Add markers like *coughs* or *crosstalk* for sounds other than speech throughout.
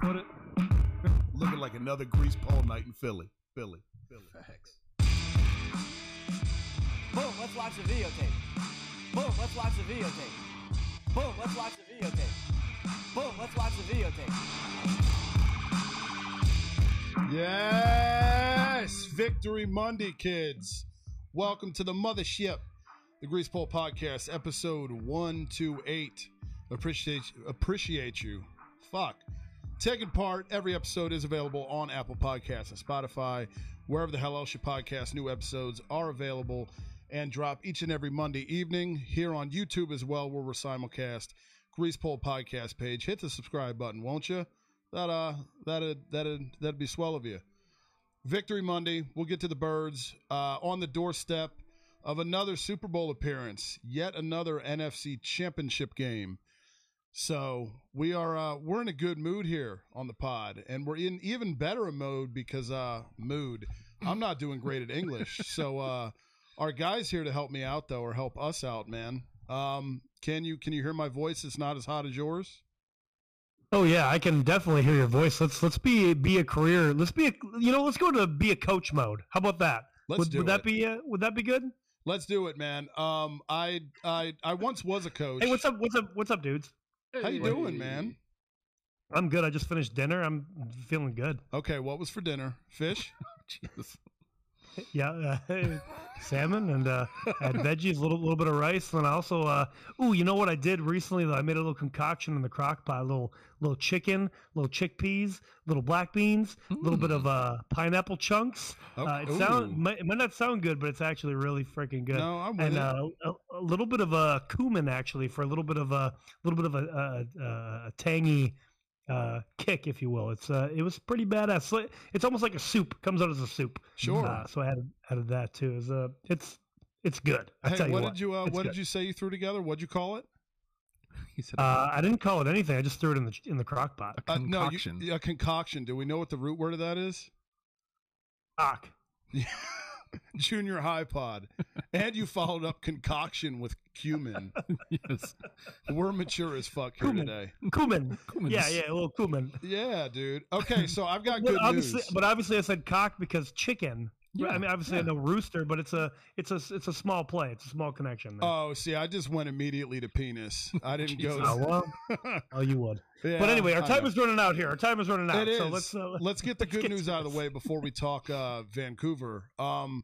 How'd put it? *laughs* Looking like another grease pole night in Philly. Philly. Philly. Facts. Boom, let's watch the videotape. Boom, let's watch the videotape. Boom, let's watch the videotape. Boom, let's watch the videotape. Yes! Victory Monday, kids. Welcome to the mothership, the Grease Pole Podcast, episode 128. Appreciate appreciate you. Fuck. Taking part, every episode is available on Apple Podcasts and Spotify, wherever the hell else your podcast. New episodes are available and drop each and every Monday evening here on YouTube as well, where we're simulcast. Grease Pole Podcast page. Hit the subscribe button, won't you? That uh, that'd that'd that'd be swell of you. Victory Monday. We'll get to the birds uh, on the doorstep of another Super Bowl appearance, yet another NFC Championship game. So we are uh, we're in a good mood here on the pod, and we're in even better a mode because uh, mood. I'm not doing great at English, *laughs* so uh, our guys here to help me out though, or help us out, man. Um, can you can you hear my voice? It's not as hot as yours. Oh yeah, I can definitely hear your voice. Let's let's be be a career. Let's be a you know let's go to be a coach mode. How about that? Let's would, do would that be uh, would that be good? Let's do it, man. Um, I I I once was a coach. Hey, what's up? What's up? What's up, dudes? How you doing, man? I'm good. I just finished dinner. I'm feeling good. Okay, what was for dinner? Fish. *laughs* *laughs* Jesus. Yeah, uh, *laughs* salmon and uh, had veggies, a little little bit of rice, and then I also uh, ooh, you know what I did recently? Though I made a little concoction in the crock pot, little little chicken, little chickpeas, little black beans, a little bit of uh, pineapple chunks. Oh, uh, it ooh. sound might, it might not sound good, but it's actually really freaking good. No, I'm and uh, a, a little bit of a cumin actually for a little bit of a little bit of a, a, a, a tangy uh, kick, if you will. It's uh, it was pretty badass. So It's almost like a soup. Comes out as a soup. Sure. Uh, so I added added that too. It's uh, it's it's good. I hey, tell you what, what. did you uh, what good. did you say you threw together? What'd you call it? *laughs* He said Uh, I didn't call it anything. I just threw it in the in the crock pot. a Uh, no, concoction. you, a concoction. Do we know what the root word of that is? Cock. *laughs* *laughs* Junior high pod. and you followed up concoction with cumin. *laughs* yes. We're mature as fuck here Cumin. today. Cumin. Cumin. Yeah, yeah, a little cumin. Yeah, dude. Okay, so I've got But good obviously, news. but obviously, I said cock because chicken. Yeah, I mean, obviously, I know rooster, but it's a it's a it's a small play. It's a small connection. There. Oh, see, I just went immediately to penis. I *laughs* didn't go. Oh, To, well, *laughs* oh, you would. Yeah, but anyway, our I time know. is running out here. Our time is running out. It So let's uh, *laughs* Let's get the good get news out of the way before we talk uh, Vancouver. Um,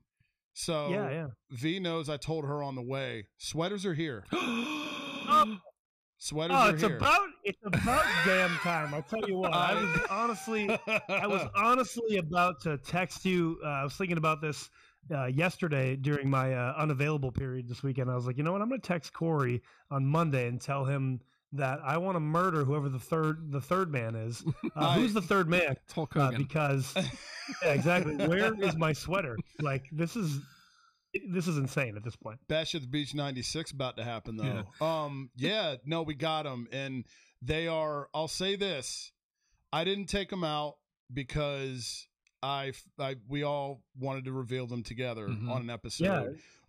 so yeah, yeah. V knows I told her on the way. Sweaters are here. *gasps* *gasps* Oh, Sweaters oh, are it's here. about it's about *laughs* damn time. I'll tell you what, I I- was *laughs* honestly I was *laughs* honestly about to text you. Uh, I was thinking about this uh, yesterday during my uh, unavailable period this weekend. I was like, you know what? I'm going to text Corey on Monday and tell him that I want to murder whoever the third the third man is. Uh, who's the third man? It's Hulk Uh, Hogan. because yeah, exactly. Where is my sweater? Like this is this is insane at this point. Bash at the Beach 96 about to happen though. Um yeah, no, we got them and they are I'll say this. I didn't take them out because I, I we all wanted to reveal them together Mhm. on an episode. Yeah.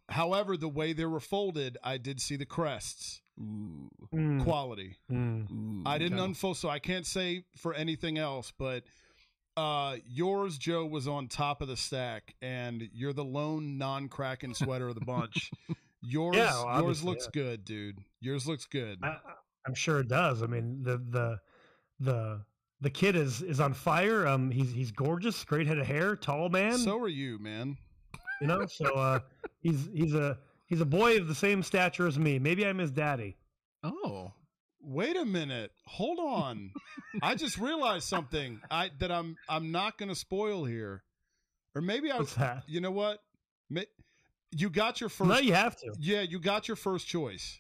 However, the way they were folded, I did see the crests. Ooh. Mm, Quality. mm. Ooh. I didn't Okay. unfold, so I can't say for anything else. But uh, yours, Joe, was on top of the stack, and you're the lone non-cracking *laughs* sweater of the bunch. Yours, Yeah, yours well, obviously, looks good, dude. Yours looks good. I, I'm sure it does. I mean, the the the the kid is is on fire. Um, he's he's gorgeous, great head of hair, tall man. so are you, man. you know, so uh, he's he's a he's a boy of the same stature as me. Maybe I'm his daddy. Oh. Wait a minute. Hold on. *laughs* I just realized something. I that I'm I'm not going to spoil here, or maybe I. What's that? You know what? Ma- You got your first. No, you have to. yeah, you got your first choice.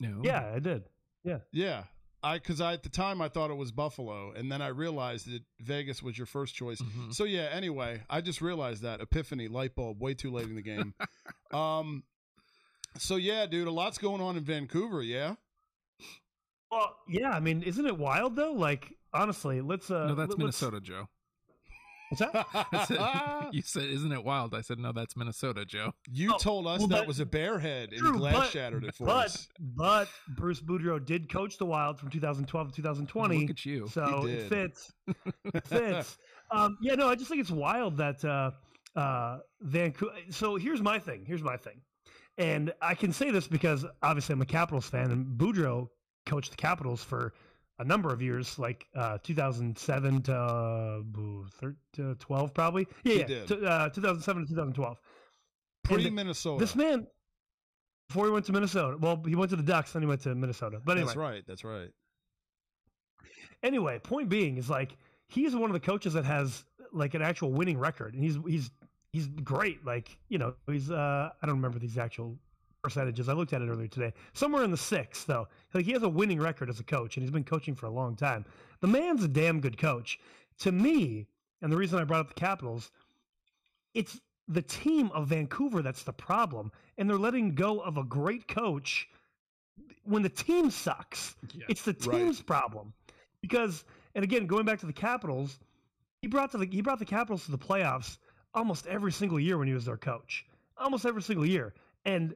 No. Yeah, I did. Yeah. Yeah. I because I at the time I thought it was Buffalo, and then I realized that Vegas was your first choice. Mhm. So yeah. Anyway, I just realized that epiphany, light bulb, way too late in the game. *laughs* um. So yeah, dude, a lot's going on in Vancouver. Yeah. Well, yeah. I mean, isn't it wild though? Like, honestly, let's. Uh, no, that's let- let's- Minnesota, Joe. What's that? *laughs* Said, *laughs* you said, "Isn't it wild?" I said, "No, that's Minnesota, Joe." you Oh, told us well, that but- was a bear head and True, glass but- shattered it for but us. but Bruce Boudreau did coach the Wild from 2012 to 2020. Look at you. So He it fits. It *laughs* fits. um, yeah, no, I just think it's wild that uh, uh, Vancouver. So here's my thing. Here's my thing, and I can say this because obviously I'm a Capitals fan, and Boudreau coached the Capitals for a number of years, like uh, 2007 to, uh, boo, thir- to 12, probably. Yeah, yeah, to, uh, 2007 to 2012. Pre Minnesota. This man, before he went to Minnesota, well, he went to the Ducks, then he went to Minnesota. But anyway, That's right. That's right. anyway, point being is like he's one of the coaches that has like an actual winning record, and he's he's he's great. Like you know, he's uh I don't remember these actual percentages. I looked at it earlier today. Somewhere in the six though. Like he has a winning record as a coach, and he's been coaching for a long time. The man's a damn good coach. To me, and the reason I brought up the Capitals, it's the team of Vancouver that's the problem, and they're letting go of a great coach when the team sucks. Yeah. It's the Right. team's problem because, and again, going back to the Capitals, he brought to the he brought the Capitals to the playoffs almost every single year when he was their coach, almost every single year. And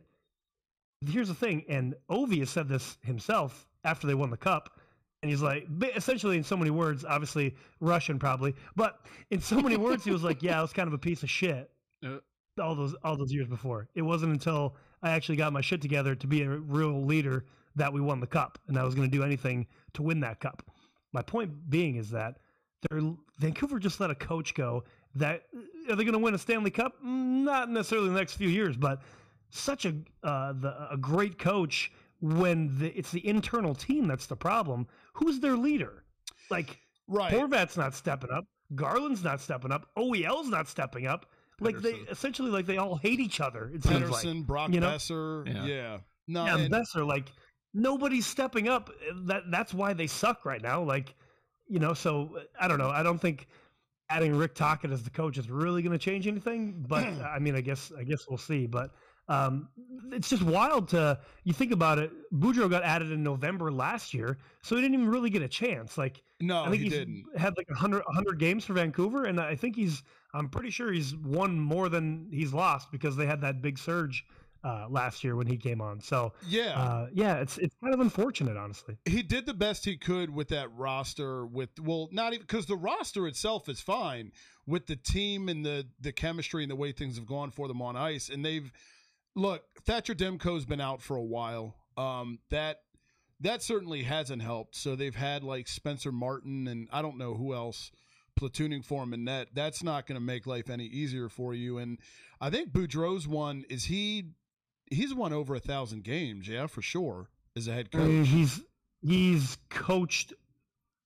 here's the thing, and Ovi has said this himself after they won the cup. And he's like, essentially, in so many words, obviously Russian probably, but in so many *laughs* words, he was like, "Yeah, I was kind of a piece of shit Uh, all those all those years before. It wasn't until I actually got my shit together to be a real leader that we won the cup, and I was going to do anything to win that cup. My point being is that they're, Vancouver just let a coach go. That are they going to win a Stanley Cup? Mm, Not necessarily in the next few years, but such a uh, the, a great coach when the, it's the internal team that's the problem. Who's their leader? Like Right. Horvat's not stepping up. Garland's not stepping up. OEL's not stepping up. Like they essentially like they all hate each other. It seems like. Pettersson, Brock you know? Boeser. Yeah. Yeah. No, Yeah, and- Boeser, like nobody's stepping up. That that's why they suck right now. Like, you know, so I don't know. I don't think adding Rick Tocchet as the coach is really going to change anything. But *clears throat* I mean, I guess I guess we'll see. But um, it's just wild to you think about it. Boudreau got added in November last year, so he didn't even really get a chance. Like, no, I think he didn't. had like 100, 100 games for Vancouver, and I think he's. I'm pretty sure he's won more than he's lost because they had that big surge uh, last year when he came on. So Yeah. uh, yeah, it's it's kind of unfortunate, honestly. he did the best he could with that roster with well not even because the roster itself is fine with the team and the the chemistry and the way things have gone for them on ice and they've look thatcher demko's been out for a while um that that certainly hasn't helped so they've had like spencer martin and i don't know who else platooning for him in net that's not going to make life any easier for you and i think boudreau's one is he he's won over a thousand games yeah for sure as a head coach He's he's coached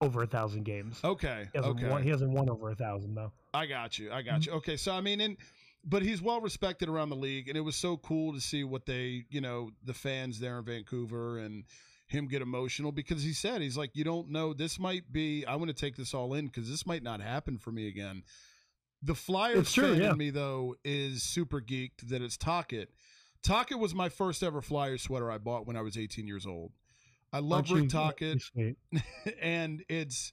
over a thousand games. Okay. He hasn't, Okay. won, he hasn't won over a thousand though. I got you. I got you. Okay. So I mean, and but he's well respected around the league, and it was so cool to see what they, you know, the fans there in Vancouver and him get emotional because he said he's like, you don't know, this might be. I want to take this all in because this might not happen for me again. The Flyers true, fan yeah. in me though is super geeked that it's Tocchet. Tocchet was my first ever Flyers sweater I bought when I was 18 years old. I love Rick Tocchet *laughs* and it's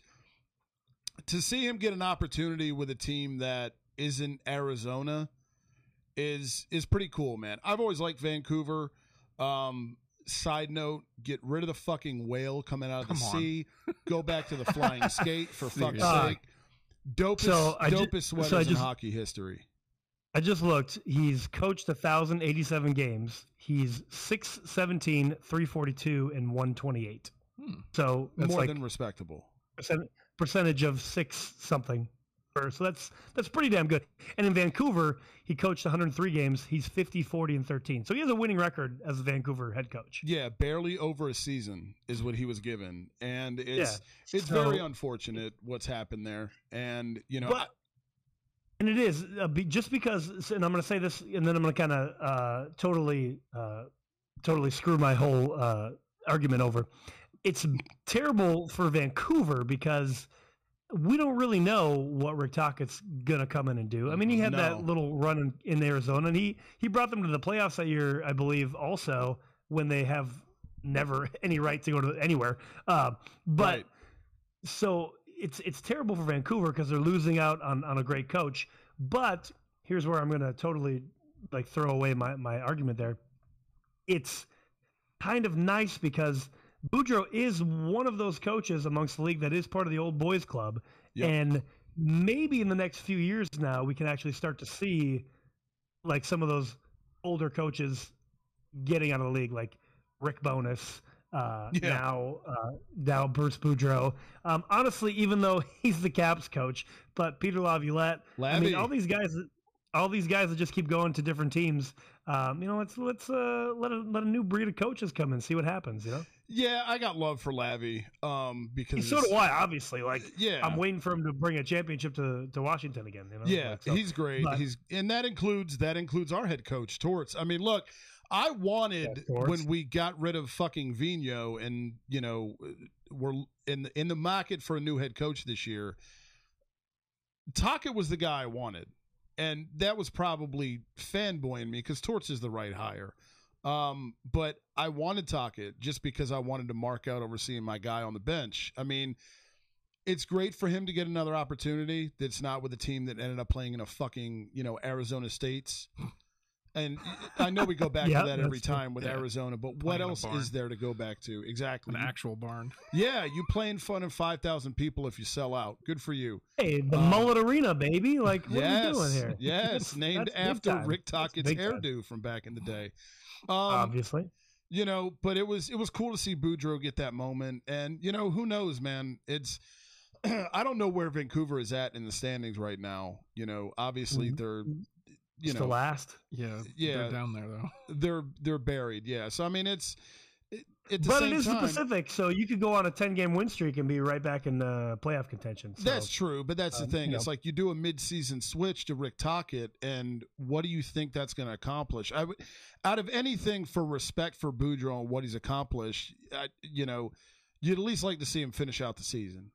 to see him get an opportunity with a team that isn't Arizona is is pretty cool, man. I've always liked Vancouver. Um, side note: get rid of the fucking whale coming out of the on. sea. Go back to the flying *laughs* skate for fuck's Seriously. sake. Dopest, So I ju- dopest so sweaters I in hockey history. I just looked. He's coached 1,087 games. He's 617, 342, and 128. Hmm. So that's More like than respectable. percent, percentage of six something. So that's that's pretty damn good. And in Vancouver, he coached 103 games. He's 50, 40, and 13. So he has a winning record as a Vancouver head coach. Yeah, barely over a season is what he was given, and it's Yeah. it's So- very unfortunate what's happened there. And you know, But and it is uh, be, just because, and I'm going to say this, and then I'm going to kind of uh, totally, uh, totally screw my whole uh, argument over. it's terrible for Vancouver because we don't really know what Rick Tocchet's gonna come in and do. I mean, he had No. that little run in, in Arizona, and he he brought them to the playoffs that year, I believe, also when they have never *laughs* any right to go to anywhere. Uh, but Right. so it's it's terrible for Vancouver because they're losing out on on a great coach. But here's where I'm gonna totally like throw away my my argument there. It's kind of nice because Boudreau is one of those coaches amongst the league that is part of the old boys club, Yep. and maybe in the next few years now we can actually start to see like some of those older coaches getting out of the league, like Rick Bowness. Uh, Yeah. Now, uh, now Bruce Boudreau. Um, honestly, even though *laughs* he's the Caps coach, but Peter Laviolette, I mean, all these guys, all these guys that just keep going to different teams. Um, you know, let's let's uh, let a, let a new breed of coaches come and see what happens. You know, Yeah, I got love for Lavi. Um, because so do I. Obviously, like Yeah, I'm waiting for him to bring a championship to, to Washington again. You know, Yeah, Like, so- he's great. but- he's and that includes that includes our head coach Torts. I mean, look, I wanted Yeah, when we got rid of fucking Vino, and you know we're in the, in the market for a new head coach this year. Tocchet was the guy I wanted, and that was probably fanboying me because Torts is the right hire. Um, but I wanted Tocchet just because I wanted to mark out overseeing my guy on the bench. I mean, it's great for him to get another opportunity that's not with a team that ended up playing in a fucking, you know, Arizona States. And I know we go back Yeah, to that every time with Yeah. Arizona, but Playing what else is there to go back to? Exactly. An actual barn. *laughs* yeah, you play in front of 5,000 people if you sell out. Good for you. hey, the Um, Mullet Arena, baby. Like, what yes. are you doing here? *laughs* Yes, named after time. Rick Tocchet's big time. hairdo from back in the day. Um, Obviously, you know, but it was it was cool to see Boudreau get that moment, and you know, who knows, man? It's *clears throat* I don't know where Vancouver is at in the standings right now. You know, obviously Mhm. they're you Just know the last. Yeah, Yeah. They're down there though. *laughs* they're they're buried. Yeah, so I mean, it's it, But it is time, the Pacific, so you could go on a 10 game win streak and be right back in uh, playoff contention. So. That's true, but that's the um, thing. you It's know. like you do a mid-season switch to Rick Tocchet, and what do you think that's going to accomplish? I would, out of anything for respect for Boudreau and what he's accomplished, I, you know, you'd at least like to see him finish out the season.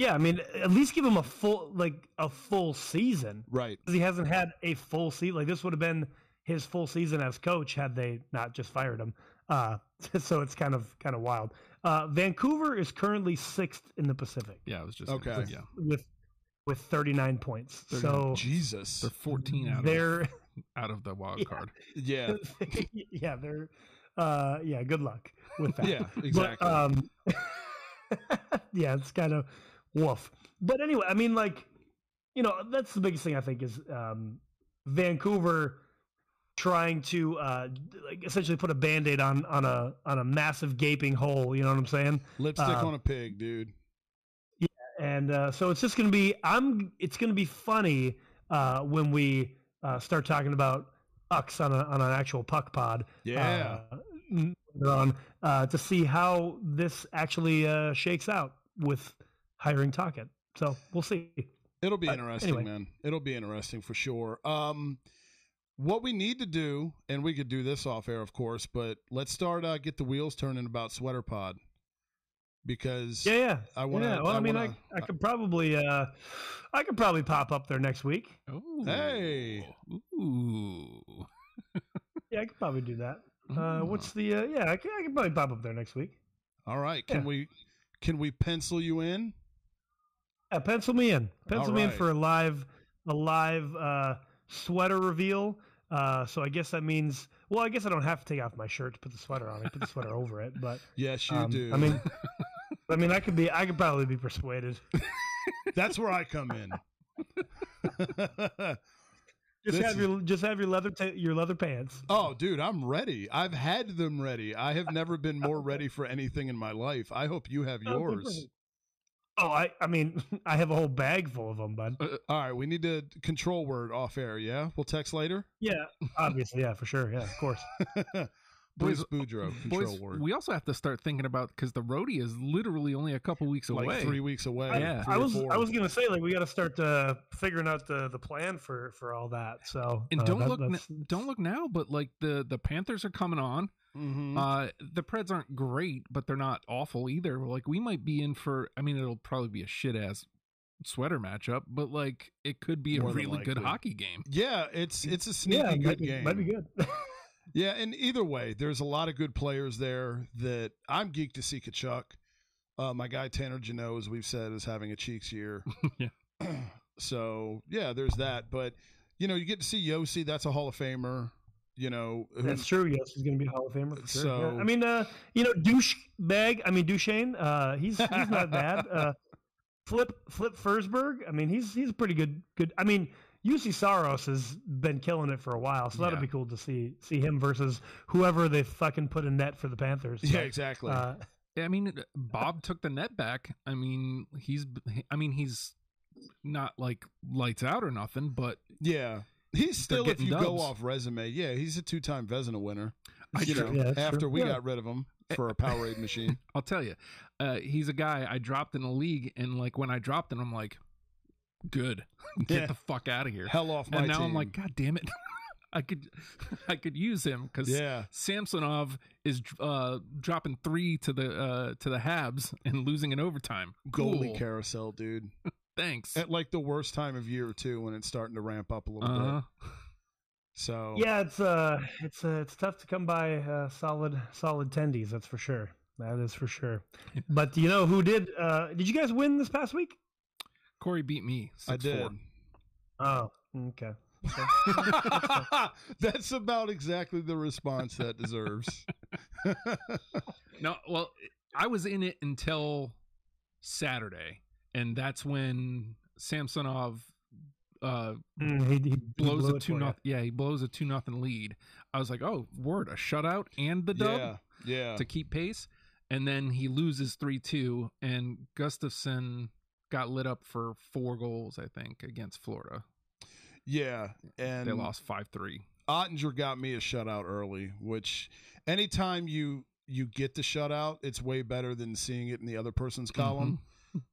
Yeah, I mean, at least give him a full like a full season Right. because he hasn't had a full season. Like this would have been his full season as coach had they not just fired him. Uh, *laughs* so it's kind of kind of wild. Uh, Vancouver is currently sixth in the Pacific Yeah, I was just Okay. Yeah, with with 39 points. 39. So Jesus. they're 14 out of they're *laughs* out of the wild *laughs* Yeah. card. Yeah. yeah they're uh, yeah. Good luck with that. Yeah. But, Exactly. um, yeah, it's kind of woof. But anyway, I mean, like, you know, that's the biggest thing I think is um, Vancouver trying to uh, like essentially put a band-aid on on a on a massive gaping hole. You know what I'm saying? Lipstick uh, on a pig, dude. Yeah, And uh, so it's just going to be I'm it's to be funny uh, when we uh, start talking about pucks on a, on an actual puck pod. Yeah. uh, on uh, to see how this actually uh, shakes out with hiring Tocchet. So we'll see. It'll be interesting, anyway. man. It'll be interesting for sure. Um, what we need to do, and we could do this off air, of course, but let's start uh, get the wheels turning about Sweater Pod because Yeah, yeah. I want to. yeah, well, I, mean, wanna, I, I could probably, uh, I could probably pop up there next week. Ooh. Hey. Ooh. *laughs* Yeah, I could probably do that. Uh, what's the? Uh, yeah, I could, I could probably pop up there next week. all right. Can yeah. we can we pencil you in? Yeah, pencil me in. Pencil me in for a live, a live uh, sweater reveal. Uh, so I guess that means, well, I guess I don't have to take off my shirt to put the sweater on. I put the sweater over it, but Yes, you um, do. I mean, *laughs* I mean, I could be, I could probably be persuaded. *laughs* that's where I come in. *laughs* Just This have your, just have your leather, ta- your leather pants. oh, dude, I'm ready. I've had them ready. I have never been more ready for anything in my life. I hope you have Oh, yours. You. Oh, I, I mean, *laughs* I have a whole bag full of them, bud. All right, we need to control word off air. Yeah, we'll text later. Yeah, obviously, yeah, for sure, yeah, of course. *laughs* Boys- Boudreau, control Boys, word. we also have to start thinking about because the roadie is literally only a couple weeks like away. three weeks away. Yeah. I was, four. I was gonna say like we got to start uh, figuring out the the plan for for all that. So And uh, don't that- look, n- don't look now, but like the the Panthers are coming on. Mhm. Uh, the Preds aren't great, but they're not awful either. Like we might be in for. I mean, it'll probably be a shit ass sweater matchup, but like it could be a More than really good hockey game. yeah, it's it's a sneaky yeah, good be, game. might be good. *laughs* Yeah, and either way, there's a lot of good players there that I'm geeked to see Tkachuk. Uh, my guy Tanner Jeannot, as we've said, is having a cheeks year. *laughs* Yeah. *clears throat* so yeah, there's that. But you know, you get to see Josi. That's a Hall of Famer. You know, who- That's true. Yes, he's going to be a Hall of Famer for sure. So- yeah. I mean, uh, you know, douche bag. I mean, Duchene. Uh, he's he's not bad. *laughs* Uh, Flip Flip Forsberg. I mean, he's he's a pretty good good. I mean, Juuse Saros has been killing it for a while, so that'll Yeah. be cool to see see him versus whoever they fucking put in net for the Panthers. yeah, But, exactly. uh, Yeah, I mean, Bob took the net back. I mean, he's. I mean, he's not like lights out or nothing, but yeah, he's still. If getting you go off resume, yeah, he's a two-time Vezina winner. I you true. know, Yeah, after true. we Yeah. got rid of him for a Powerade machine. *laughs* I'll tell you, uh, he's a guy I dropped in the league, and like when I dropped him, I'm like, good, *laughs* get Yeah. the fuck out of here. Hell off my and now team. I'm like, God damn it, *laughs* I could, I could use him because yeah, Samsonov is uh, dropping three to the uh, to the Habs and losing in overtime. goalie carousel, dude. Thanks. At like the worst time of year too, when it's starting to ramp up a little Uh-huh. bit. So yeah, it's uh, it's uh, it's tough to come by uh, solid solid tendies. That's for sure. That is for sure. But you know who did? Uh, did you guys win this past week? Corey beat me. I 6-4. did. Oh, okay. *laughs* *laughs* That's about exactly the response that deserves. *laughs* No, well, I was in it until Saturday, and that's when Samsonov uh, Mm, he, he blows blew a two nothing. Yeah, he blows a two nothing lead. I was like, oh, word, a shutout and the dub yeah, yeah. to keep pace, and then he loses three two, and Gustavsson got lit up for four goals, I think, against Florida. Yeah, and they lost five three. Oettinger got me a shutout early, which anytime you you get the shutout, it's way better than seeing it in the other person's column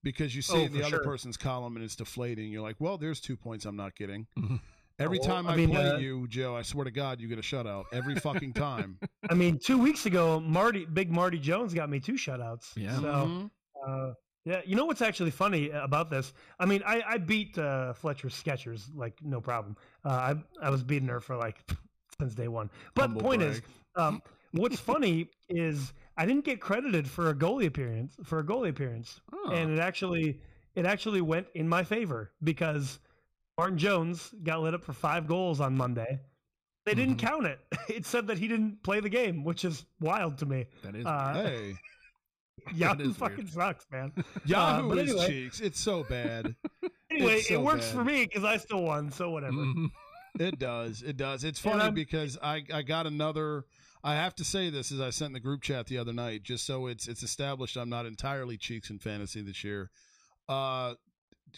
because you see Oh, it in the for other sure. person's column and it's deflating. You're like, well, there's two points I'm not getting. Mhm. Every Well, time I I, mean, play uh, you, Joe, I swear to God, you get a shutout every fucking time. *laughs* I mean, two weeks ago, Marty, big Marty Jones got me two shutouts. Yeah. So, Mhm. uh, yeah, you know what's actually funny about this? I mean, I, I beat uh, Fletcher Sketchers like no problem. Uh, I I was beating her for like *laughs* since day one. But Humble the point is, um, what's funny is I didn't get credited for a goalie appearance for a goalie appearance, Oh. and it actually it actually went in my favor because Martin Jones got lit up for five goals on Monday. They didn't Mhm. count it. *laughs* It said that he didn't play the game, which is wild to me. that is Uh, *laughs* hey, Yahoo is fucking weird. sucks, man. *laughs* Yahoo but is anyway. cheeks. It's so bad. Anyway, so it works bad. for me because I still won, so whatever. Mhm. It does. It does. It's funny because I I got another. I have to say this as I sent in the group chat the other night, just so it's it's established I'm not entirely cheeks in fantasy this year. Uh,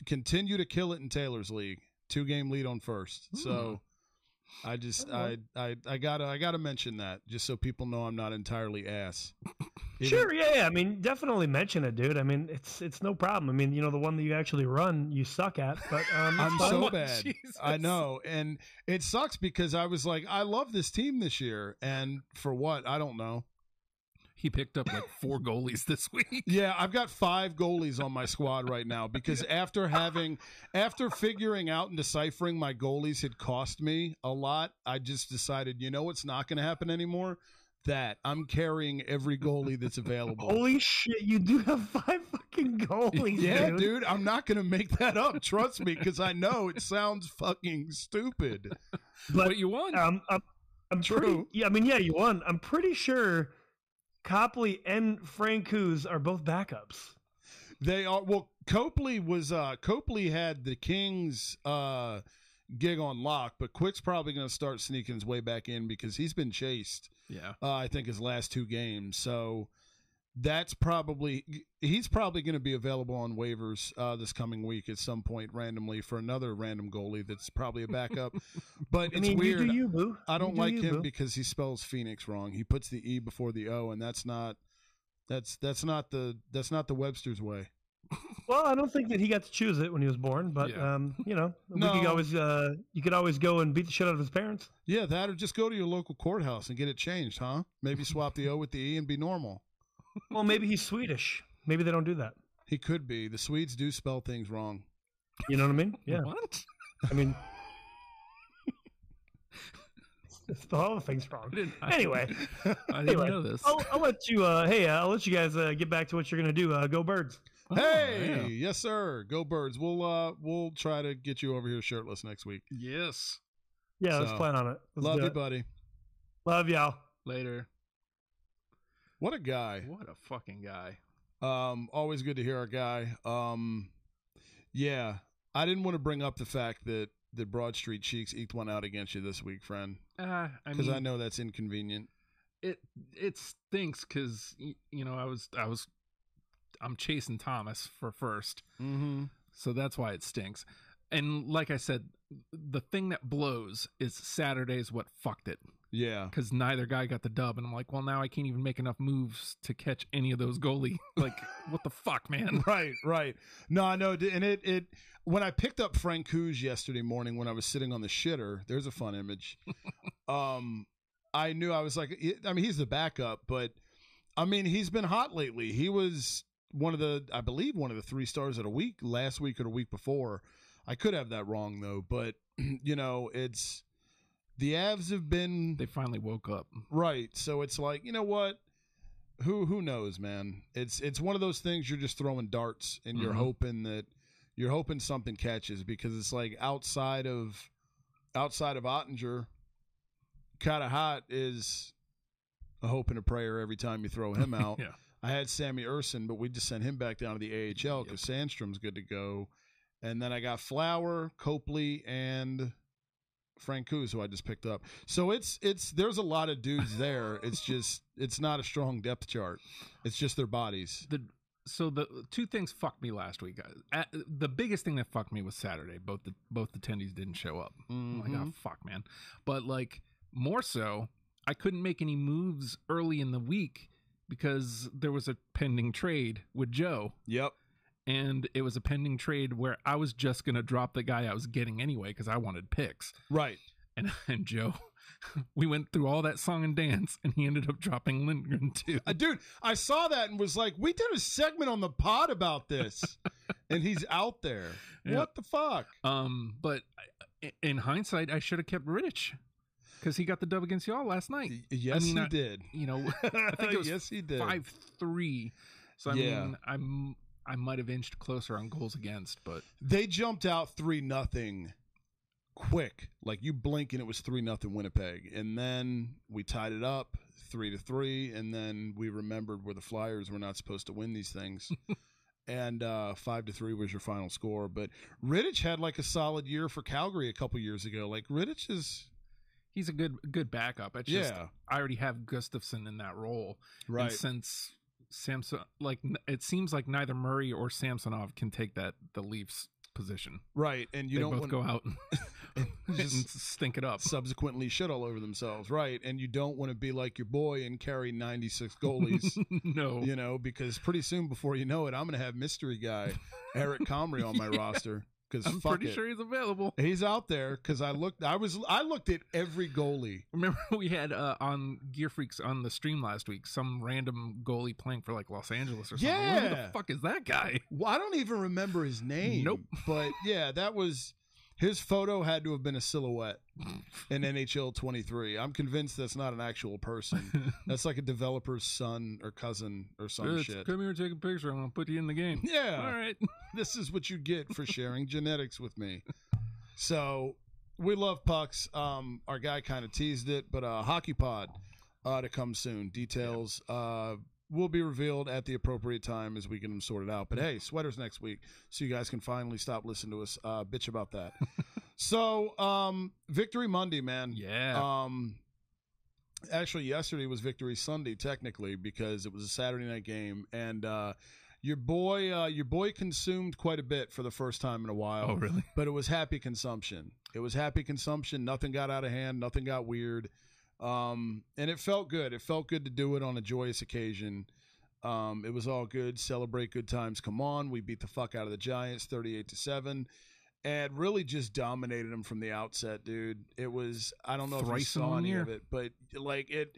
continue to kill it in Taylor's league. Two game lead on first. So I just I I I gotta I gotta mention that just so people know I'm not entirely ass. *coughs* Sure, yeah, yeah. I mean, definitely mention it, dude. I mean, it's it's no problem. I mean, you know, the one that you actually run, you suck at, but um, *laughs* I'm so *laughs* bad. Jesus. I know. And it sucks because I was like, I love this team this year. And for what? I don't know. He picked up like four goalies this week. *laughs* Yeah, I've got five goalies on my squad right now because *laughs* after having, after figuring out and deciphering my goalies had cost me a lot, I just decided, you know what's not going to happen anymore? That I'm carrying every goalie that's available. *laughs* Holy shit, you do have five fucking goalies, yeah, dude. dude, I'm not going to make that up. Trust me, because I know it sounds fucking stupid. But But you won. um, I'm, I'm pretty. True. Yeah, I mean, yeah, you won. I'm pretty sure Copley and Francouz are both backups. They are well. Copley was uh Copley had the Kings uh gig on lock, but Quick's probably going to start sneaking his way back in because he's been chased. yeah. Uh, I think his last two games, so that's probably he's probably going to be available on waivers uh, this coming week at some point randomly for another random goalie that's probably a backup. *laughs* but I it's mean, weird. you do you, boo. I don't do like you, him boo. because he spells Phoenix wrong. He puts the E before the O, and that's not that's that's not the that's not the Webster's way. Well, I don't think that he got to choose it when he was born, but Yeah. um, you know, we No. could always uh, you could always go and beat the shit out of his parents. Yeah, that or just go to your local courthouse and get it changed, huh? Maybe *laughs* swap the O with the E and be normal. Well, maybe he's Swedish. Maybe they don't do that. He could be. The Swedes do spell things wrong. You know what I mean? Yeah. What? I mean, spell all the things wrong. I didn't, I, Anyway, I didn't anyway, know this. I'll, I'll let you. Uh, hey, uh, I'll let you guys uh, get back to what you're gonna do. Uh, go birds. Oh, hey, yeah. yes, sir. Go birds. We'll uh we'll try to get you over here shirtless next week. Yes. Yeah, let's plan on it. Let's Love you, it. buddy. Love y'all. Later. What a guy. What a fucking guy. Um, always good to hear our guy. Um, yeah, I didn't want to bring up the fact that that Broad Street Cheeks eked one out against you this week, friend, Uh, I because mean, I know that's inconvenient. it it stinks because you know I was I was I'm chasing Thomas for first, Mm-hmm. so that's why it stinks. And like I said, the thing that blows is Saturday's what fucked it Yeah. because neither guy got the dub, and I'm like, well, now I can't even make enough moves to catch any of those goalie. *laughs* like, what the fuck, man? *laughs* right, right. No, I know, and it it when I picked up Francouz yesterday morning when I was sitting on the shitter. There's a fun image. *laughs* um, I knew I was like, I mean, he's the backup, but I mean, he's been hot lately. He was one of the, I believe, one of the three stars of the week last week or the week before. I could have that wrong though, but *clears throat* you know, it's the Avs have been They finally woke up. Right. So it's like, you know what? Who who knows, man? It's it's one of those things you're just throwing darts and you're Mhm. hoping that you're hoping something catches because it's like outside of outside of Oettinger, kind of hot is a hope and a prayer every time you throw him *laughs* out. Yeah. I had Sammy Ersson, but we just sent him back down to the AHL because Sandstrom's good to go. And then I got Flower, Copley, and Francouz, who I just picked up. So it's it's there's a lot of dudes there. *laughs* It's just it's not a strong depth chart. It's just their bodies. the so the two things fucked me last week. Uh, the biggest thing that fucked me was Saturday. Both the both the tendies didn't show up. I'm like, Mhm. oh fuck, man. But like more so, I couldn't make any moves early in the week because there was a pending trade with Joe, Yep. And it was a pending trade where I was just gonna drop the guy I was getting anyway because I wanted picks. Right. And *laughs* and Joe, *laughs* we went through all that song and dance, and he ended up dropping Lindgren too. Uh, dude, I saw that and was like, we did a segment on the pod about this, *laughs* and he's out there. Yeah. What the fuck? Um, but in hindsight, I should have kept Rittich because he got the dub against y'all last night. Yes, mean, he I- did. You know, I think it was yes, he did. five three. So I Yeah. mean, I'm I might have inched closer on goals against, but They jumped out three nothing quick. Like you blink and it was three nothing Winnipeg. And then we tied it up three to three, and then we remembered where the Flyers were not supposed to win these things. *laughs* and uh five to three was your final score. But Rittich had like a solid year for Calgary a couple years ago. Like Rittich is he's a good good backup. It's just Yeah. I already have Gustavsson in that role, right. And since Samson, like it seems like neither Murray or Samsonov can take that the Leafs position. Right. And you they don't both want go out and, *laughs* *laughs* Just- and stink it up. subsequently shit all over themselves. Right. And you don't want to be like your boy and carry ninety six goalies. *laughs* no, you know, because pretty soon, before you know it, I'm going to have mystery guy Eric Comrie on my roster. Because I'm pretty it. sure he's available. *laughs* he's out there. Because I looked, I was, I looked at every goalie. Remember *laughs* we had uh, on Gear Freaks on the stream last week some random goalie playing for like Los Angeles or something. Who Yeah. the fuck is that guy? Well, I don't even remember his name. Nope. But yeah, that was his photo had to have been a silhouette in NHL 23. I'm convinced that's not an actual person. *laughs* That's like a developer's son or cousin or some shit. Come here, take a picture. I'm gonna put you in the game. Yeah. All right. *laughs* this is what you get for sharing genetics with me. So we love pucks. Um, our guy kind of teased it, but uh, hockey pod uh, to come soon. Details uh, will be revealed at the appropriate time as we get them sorted out. But hey, sweaters next week, so you guys can finally stop listening to us uh, bitch about that. *laughs* so um, Victory Monday, man. Yeah. Um, actually, yesterday was Victory Sunday, technically, because it was a Saturday night game, and uh, your boy, uh, your boy consumed quite a bit for the first time in a while. oh really? But it was happy consumption. It was happy consumption. Nothing got out of hand. Nothing got weird. Um, and it felt good. It felt good to do it on a joyous occasion. Um, it was all good. Celebrate good times. Come on. We beat the fuck out of the Giants 38 to 7 and really just dominated them from the outset, dude. It was I don't know if you saw any year. of it, but like it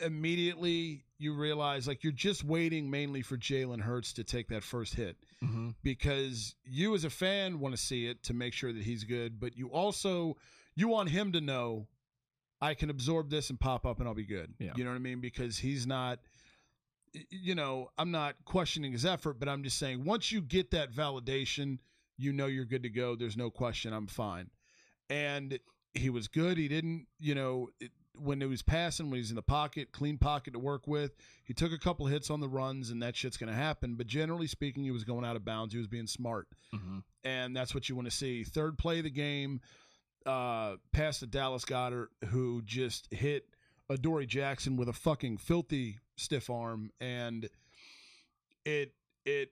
immediately you realize like you're just waiting mainly for Jalen Hurts to take that first hit Mm-hmm. because you as a fan want to see it to make sure that he's good, but you also you want him to know I can absorb this and pop up and I'll be good. Yeah. You know what I mean? Because he's not you know, I'm not questioning his effort, but I'm just saying once you get that validation, you know you're good to go. There's no question I'm fine. And he was good. He didn't, you know, it, when it was passing, when he's in the pocket, clean pocket to work with. He took a couple hits on the runs, and that shit's going to happen. But generally speaking, he was going out of bounds. He was being smart Mm-hmm. and that's what you want to see. Third play of the game, uh, past the Dallas Goedert, who just hit Adoree Jackson with a fucking filthy stiff arm, and it it.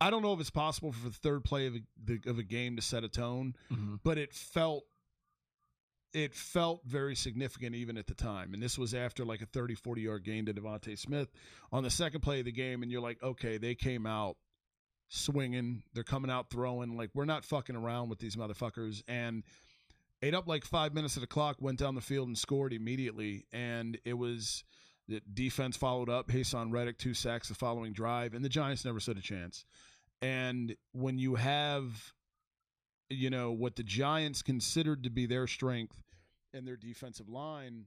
I don't know if it's possible for the third play of a, the, of a game to set a tone, Mm-hmm. but it felt it felt very significant even at the time. And this was after like a 30, 40 yard gain to DeVonta Smith on the second play of the game. And you're like, okay, they came out swinging. They're coming out throwing. Like, we're not fucking around with these motherfuckers. And ate up like five minutes of the clock, went down the field and scored immediately. And it was the defense followed up. Haason Reddick, two sacks the following drive. And the Giants never stood a chance. And when you have you know what the Giants considered to be their strength and their defensive line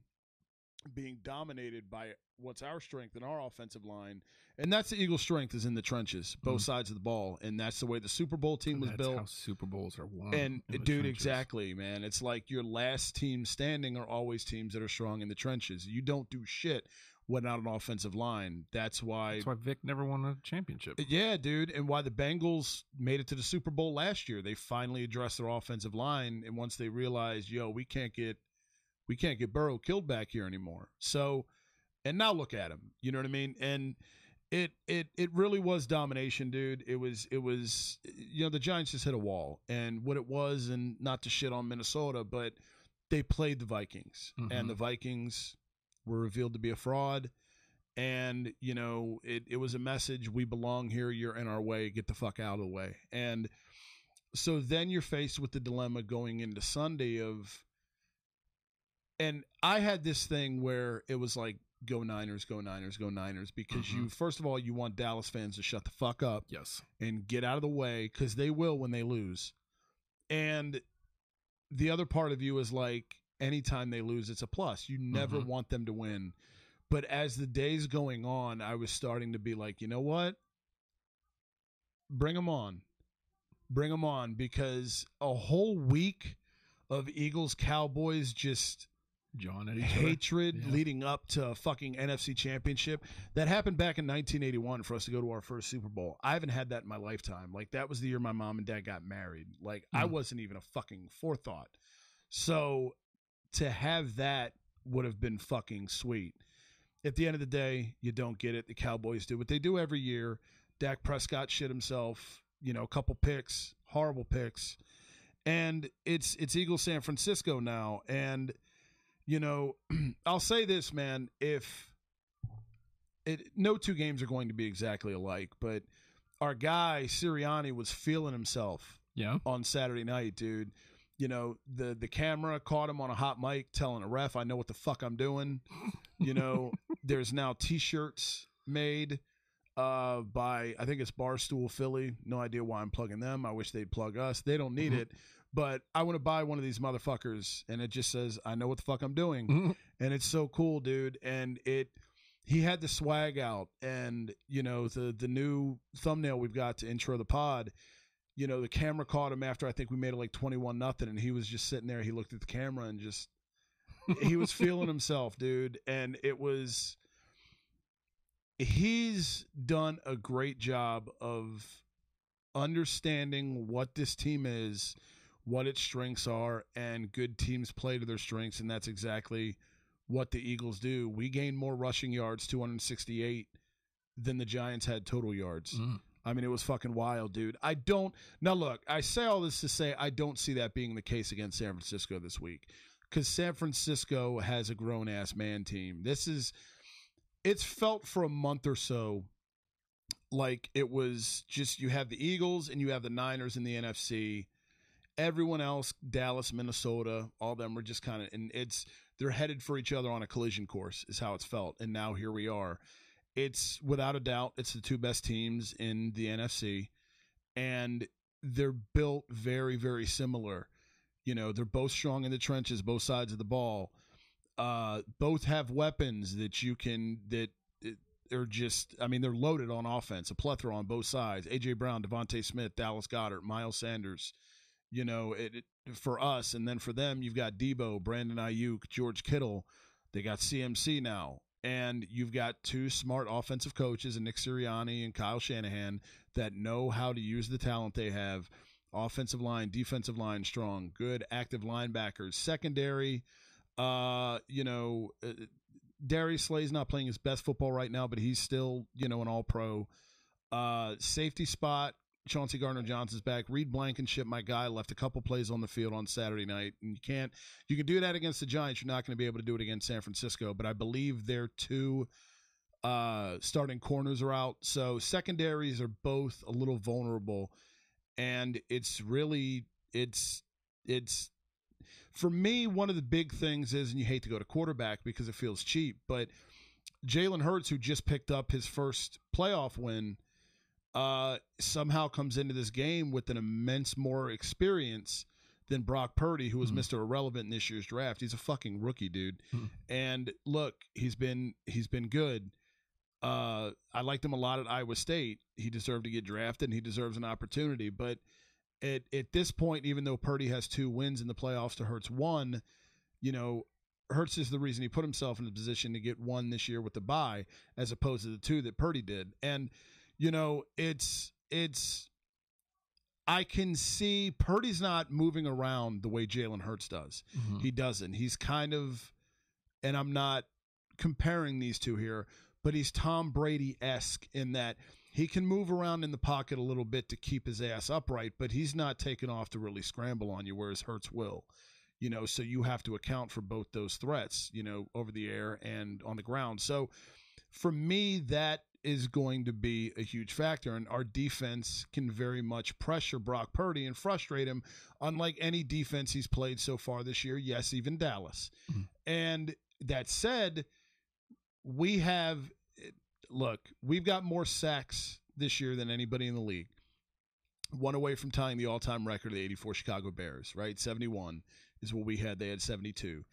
being dominated by what's our strength in our offensive line and that's the Eagles strength is in the trenches both Mhm. sides of the ball and that's the way the Super Bowl team was That's built how Super Bowls are won. and dude trenches. exactly man it's like your last team standing are always teams that are strong in the trenches you don't do shit without an offensive line that's why That's why Vick never won a championship. yeah, dude, and why the Bengals made it to the Super Bowl last year. They finally addressed their offensive line, and once they realized, yo, we can't get, we can't get Burrow killed back here anymore. So, and now look at him. You know what I mean? And it, it, it really was domination, dude. It was, it was, you know, the Giants just hit a wall, and what it was, and not to shit on Minnesota, but they played the Vikings, Mhm. and the Vikings were revealed to be a fraud and you know it, it was a message we belong here you're in our way get the fuck out of the way and so then you're faced with the dilemma going into sunday of and i had this thing where it was like go niners go niners go niners because you first of all you want dallas fans to shut the fuck up Yes. and get out of the way because they will when they lose. And the other part of you is like, anytime they lose, it's a plus. You never Mhm. want them to win. But as the days going on, I was starting to be like, you know what? Bring them on. Bring them on because a whole week of Eagles Cowboys just John at each hatred Yeah. leading up to a fucking NFC championship. That happened back in 1981 for us to go to our first Super Bowl. I haven't had that in my lifetime. Like that was the year my mom and dad got married. Like I Mm. wasn't even a fucking forethought. So to have that would have been fucking sweet. At the end of the day, you don't get it. The Cowboys do what they do every year. Dak Prescott shit himself, you know, a couple picks, horrible picks. And it's it's Eagle San Francisco now and you know, *clears throat* I'll say this, man. If it, no two games are going to be exactly alike, but our guy Sirianni was feeling himself Yeah. on Saturday night, dude. You know, the the camera caught him on a hot mic telling a ref, "I know what the fuck I'm doing." *laughs* You know, there's now T-shirts made uh, by I think it's Barstool Philly. No idea why I'm plugging them. I wish they'd plug us. They don't need Mhm. it, but I want to buy one of these motherfuckers, and it just says, "I know what the fuck I'm doing." Mhm. and it's so cool, dude. And it, he had the swag out, and you know the the new thumbnail we've got to intro the pod. You know the camera caught him after I think we made it like twenty one nothing, and he was just sitting there. He looked at the camera and just he was *laughs* feeling himself, dude. And it was he's done a great job of understanding what this team is, what its strengths are, and good teams play to their strengths, and that's exactly what the Eagles do. We gained more rushing yards, 268, than the Giants had total yards. Mm. I mean, it was fucking wild, dude. I don't now look. I say all this to say I don't see that being the case against San Francisco this week because San Francisco has a grown ass man team. This is it's felt for a month or so like it was just you have the Eagles and you have the Niners in the NFC. Everyone else, Dallas, Minnesota, all them were just kind of, and it's they're headed for each other on a collision course, is how it's felt. And now here we are. It's without a doubt, it's the two best teams in the NFC, and they're built very, very similar. You know, they're both strong in the trenches, both sides of the ball. Uh, both have weapons that you can that they're just, I mean, they're loaded on offense, a plethora on both sides. AJ Brown, DeVonta Smith, Dallas Goedert, Miles Sanders. You know, it, it, for us, and then for them, you've got Debo, Brandon Aiyuk, George Kittle. They got CMC now, and you've got two smart offensive coaches, and Nick Sirianni and Kyle Shanahan, that know how to use the talent they have. Offensive line, defensive line, strong, good active linebackers, secondary. Uh, you know, uh, Darius Slay's not playing his best football right now, but he's still, you know, an all pro. Uh, safety spot, Chauncey Gardner Johnson's back. Reed Blankenship, my guy, left a couple plays on the field on Saturday night. And you can't, you can do that against the Giants. You're not going to be able to do it against San Francisco. But I believe their two uh, starting corners are out. So secondaries are both a little vulnerable. And it's really, it's, it's for me, one of the big things is, and you hate to go to quarterback because it feels cheap, but Jalen Hurts, who just picked up his first playoff win, uh, somehow comes into this game with an immense more experience than Brock Purdy, who was mm-hmm. Mr. Irrelevant in this year's draft. He's a fucking rookie, dude. Mm-hmm. And look, he's been he's been good. Uh, I liked him a lot at Iowa State. He deserved to get drafted, and he deserves an opportunity. But at at this point, even though Purdy has two wins in the playoffs to Hurts one, you know, Hurts is the reason he put himself in the position to get one this year with the bye, as opposed to the two that Purdy did. And you know, it's it's I can see Purdy's not moving around the way Jalen Hurts does. Mm-hmm. He doesn't. He's kind of, and I'm not comparing these two here, but he's Tom Brady esque in that he can move around in the pocket a little bit to keep his ass upright, but he's not taking off to really scramble on you, whereas Hurts will. You know, so you have to account for both those threats, you know, over the air and on the ground. So for me, that is going to be a huge factor. And our defense can very much pressure Brock Purdy and frustrate him, unlike any defense he's played so far this year. Yes, even Dallas. Mm-hmm. And that said, we have look, we've got more sacks this year than anybody in the league. One away from tying the all time record of the 84 Chicago Bears, right? 71 is what we had. They had 72.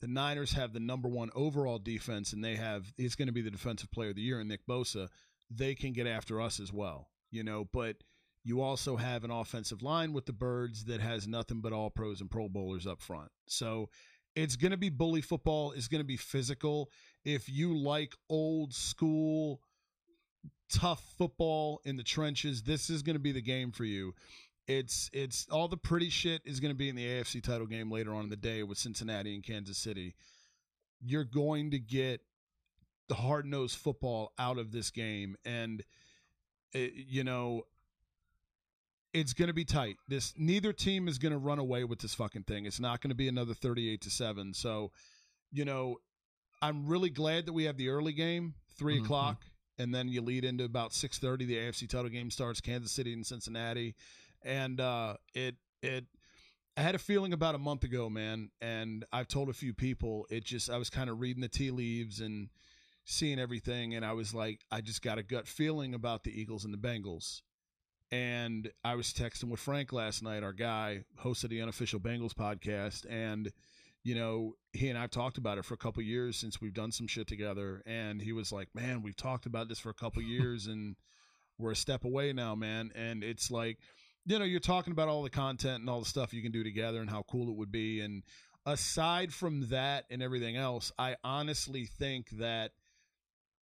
The Niners have the number one overall defense, and they have, it's going to be the defensive player of the year, and Nick Bosa. They can get after us as well, you know, but you also have an offensive line with the Birds that has nothing but all pros and pro bowlers up front. So it's going to be bully football. It's going to be physical. If you like old school, tough football in the trenches, this is going to be the game for you. It's it's all the pretty shit is going to be in the AFC title game later on in the day with Cincinnati and Kansas City. You're going to get the hard nosed football out of this game, and it, you know it's going to be tight. This neither team is going to run away with this fucking thing. It's not going to be another 38 to 7. So, you know, I'm really glad that we have the early game, 3 mm-hmm. o'clock, and then you lead into about 6:30 the AFC title game starts Kansas City and Cincinnati. And uh it it I had a feeling about a month ago, man, and I've told a few people it just I was kind of reading the tea leaves and seeing everything and I was like I just got a gut feeling about the Eagles and the Bengals and I was texting with Frank last night, our guy, host of the unofficial Bengals podcast, and you know, he and I've talked about it for a couple years since we've done some shit together, and he was like, "Man, we've talked about this for a couple years, *laughs* and we're a step away now, man." And it's like, you know, you're talking about all the content and all the stuff you can do together and how cool it would be, and aside from that and everything else, I honestly think that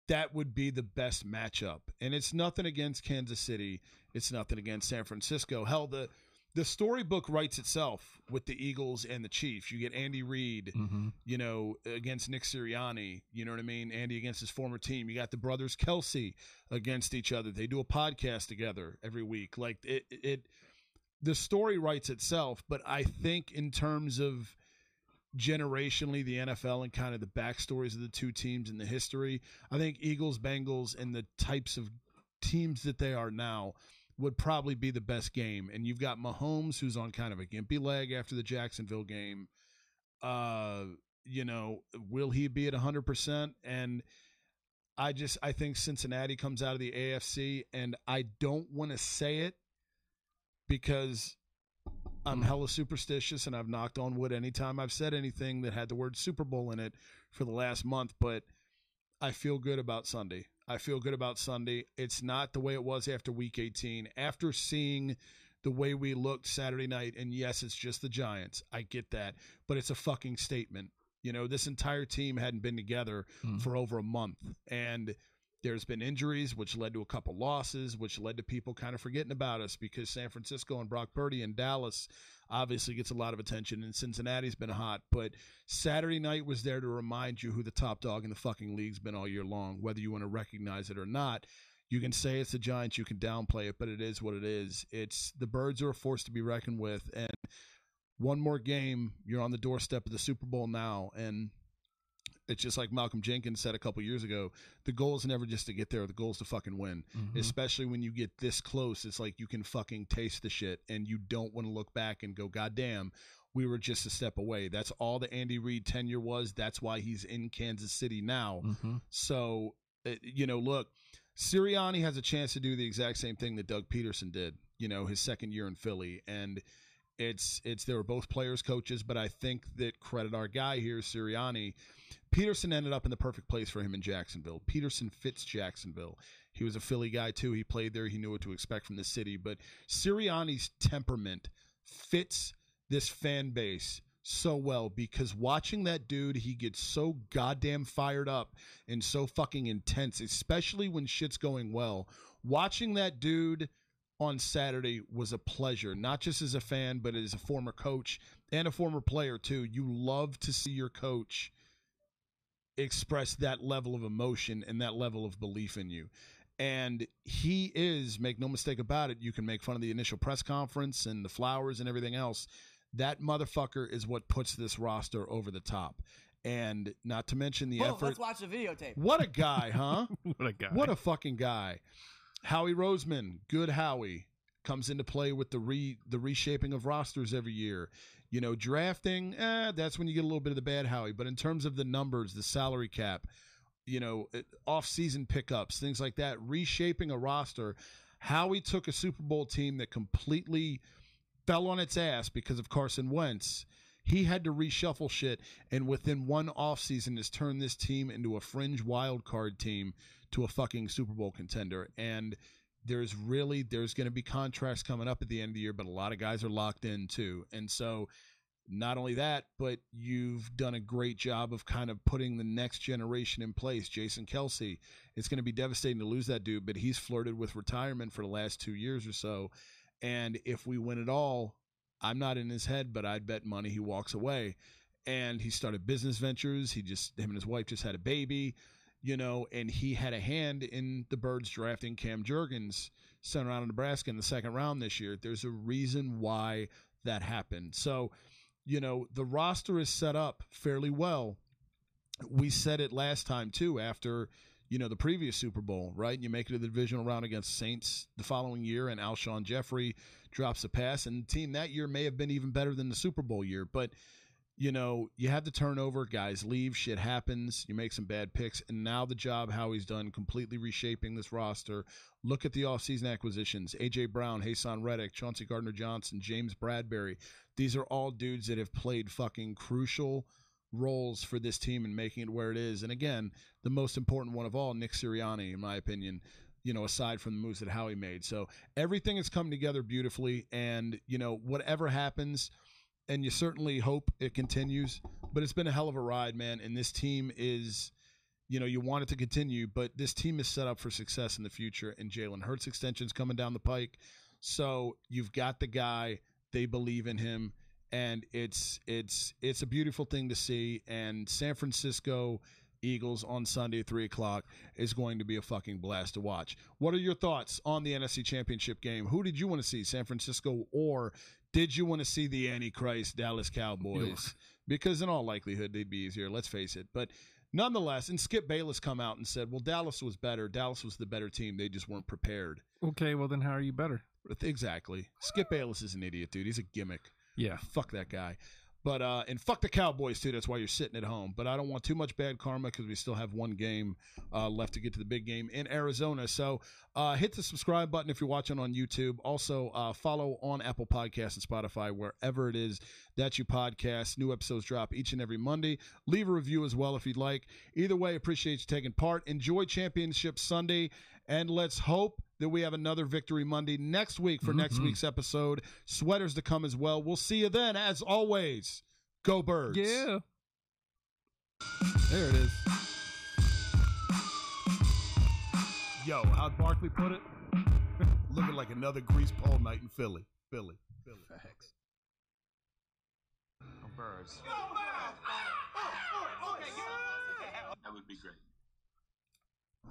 that would be the best matchup. And it's nothing against Kansas City. It's nothing against San Francisco. Hell, the the storybook writes itself with the Eagles and the Chiefs. You get Andy Reid, mm-hmm. you know, against Nick Sirianni. You know what I mean? Andy against his former team. You got the brothers Kelce against each other. They do a podcast together every week. Like it, it the story writes itself. But I think in terms of generationally the NFL and kind of the backstories of the two teams and the history. I think Eagles, Bengals, and the types of teams that they are now would probably be the best game. And you've got Mahomes, who's on kind of a gimpy leg after the Jacksonville game. Uh, you know, will he be at 100%? And I just, I think Cincinnati comes out of the AFC, and I don't want to say it because I'm hella superstitious and I've knocked on wood anytime I've said anything that had the word Super Bowl in it for the last month, but I feel good about Sunday. I feel good about Sunday. It's not the way it was after week 18. After seeing the way we looked Saturday night, and yes, it's just the Giants. I get that, but it's a fucking statement. You know, this entire team hadn't been together Mm. for over a month. And there's been injuries, which led to a couple losses, which led to people kind of forgetting about us because San Francisco and Brock Purdy and Dallas obviously gets a lot of attention, and Cincinnati's been hot. But Saturday night was there to remind you who the top dog in the fucking league's been all year long, whether you want to recognize it or not. You can say it's the Giants, you can downplay it, but it is what it is. It's the birds are a force to be reckoned with, and one more game, you're on the doorstep of the Super Bowl now, and it's just like Malcolm Jenkins said a couple years ago. The goal is never just to get there. The goal is to fucking win. Mhm. Especially when you get this close, it's like you can fucking taste the shit, and you don't want to look back and go, "God damn, we were just a step away." That's all the Andy Reid tenure was. That's why he's in Kansas City now. Mhm. So, uh, you know, look, Sirianni has a chance to do the exact same thing that Doug Pederson did. You know, his second year in Philly, and it's it's they were both players coaches, but I think that credit our guy here, Sirianni. Pederson ended up in the perfect place for him in Jacksonville. Pederson fits Jacksonville. He was a Philly guy too. He played there. He knew what to expect from the city. But Sirianni's temperament fits this fan base so well because watching that dude, he gets so goddamn fired up and so fucking intense, especially when shit's going well. Watching that dude on Saturday was a pleasure, not just as a fan, but as a former coach and a former player too. You love to see your coach express that level of emotion and that level of belief in you. And he is, make no mistake about it, you can make fun of the initial press conference and the flowers and everything else. That motherfucker is what puts this roster over the top. And not to mention the Boom, effort. let's watch the videotape. What a guy, huh? *laughs* What a guy. What a fucking guy. Howie Roseman, good Howie, comes into play with the re the reshaping of rosters every year. You know, drafting, eh, that's when you get a little bit of the bad Howie. But in terms of the numbers, the salary cap, you know, off season pickups, things like that, reshaping a roster, Howie took a Super Bowl team that completely fell on its ass because of Carson Wentz. He had to reshuffle shit, and within one offseason has turned this team into a fringe wild card team to a fucking Super Bowl contender. And there's really there's going to be contracts coming up at the end of the year, but a lot of guys are locked in too. And so not only that, but you've done a great job of kind of putting the next generation in place. Jason Kelce, it's going to be devastating to lose that dude, but he's flirted with retirement for the last two years or so. And if we win it all, I'm not in his head, but I'd bet money he walks away. And he started business ventures. He just, him and his wife just had a baby, you know, and he had a hand in the Birds drafting Cam Jurgens, center out of Nebraska in the second round this year. There's a reason why that happened. So, you know, the roster is set up fairly well. We said it last time too, after you know the previous Super Bowl, right? You make it to the divisional round against Saints the following year, and Alshon Jeffery drops a pass, and the team that year may have been even better than the Super Bowl year, but. You know, you have the turnover, guys leave, shit happens, you make some bad picks, and now the job Howie's done completely reshaping this roster. Look at the offseason acquisitions AJ Brown, Haason Reddick, Chauncey Gardner Johnson, James Bradberry. These are all dudes that have played fucking crucial roles for this team and making it where it is. And again, the most important one of all, Nick Sirianni, in my opinion, you know, aside from the moves that Howie made. So everything has come together beautifully. And, you know, whatever happens, and you certainly hope it continues, but it's been a hell of a ride, man. And this team is. You know, you want it to continue, but this team is set up for success in the future. And Jalen Hurts extensions coming down the pike, so you've got the guy. They believe in him and it's it's it's a beautiful thing to see. And San Francisco Eagles on Sunday at three o'clock is going to be a fucking blast to watch. What are your thoughts on the NFC Championship game? Who did you want to see, San Francisco, or did you want to see the Antichrist Dallas Cowboys? because in all likelihood they'd be easier. Let's face it. But nonetheless, and Skip Bayless come out and said, "Well, Dallas was better. Dallas was the better team. They just weren't prepared." Okay, well then how are you better? Exactly. Skip Bayless is an idiot, dude. He's a gimmick. Yeah. Fuck that guy. But uh, and fuck the Cowboys too. That's why you're sitting at home. But I don't want too much bad karma because we still have one game uh, left to get to the big game in Arizona. So uh, hit the subscribe button if you're watching on YouTube. Also uh, follow on Apple Podcasts and Spotify wherever it is that you podcast. New episodes drop each and every Monday. Leave a review as well if you'd like. Either way, appreciate you taking part. Enjoy Championship Sunday, and let's hope that we have another victory Monday next week for next Mhm. week's episode. Sweaters to come as well. We'll see you then. As always, go birds. Yeah. There it is. Yo, how'd Barkley put it? *laughs* Looking like another grease pole night in Philly. Philly. Philly. Facts. Birds. That would be great.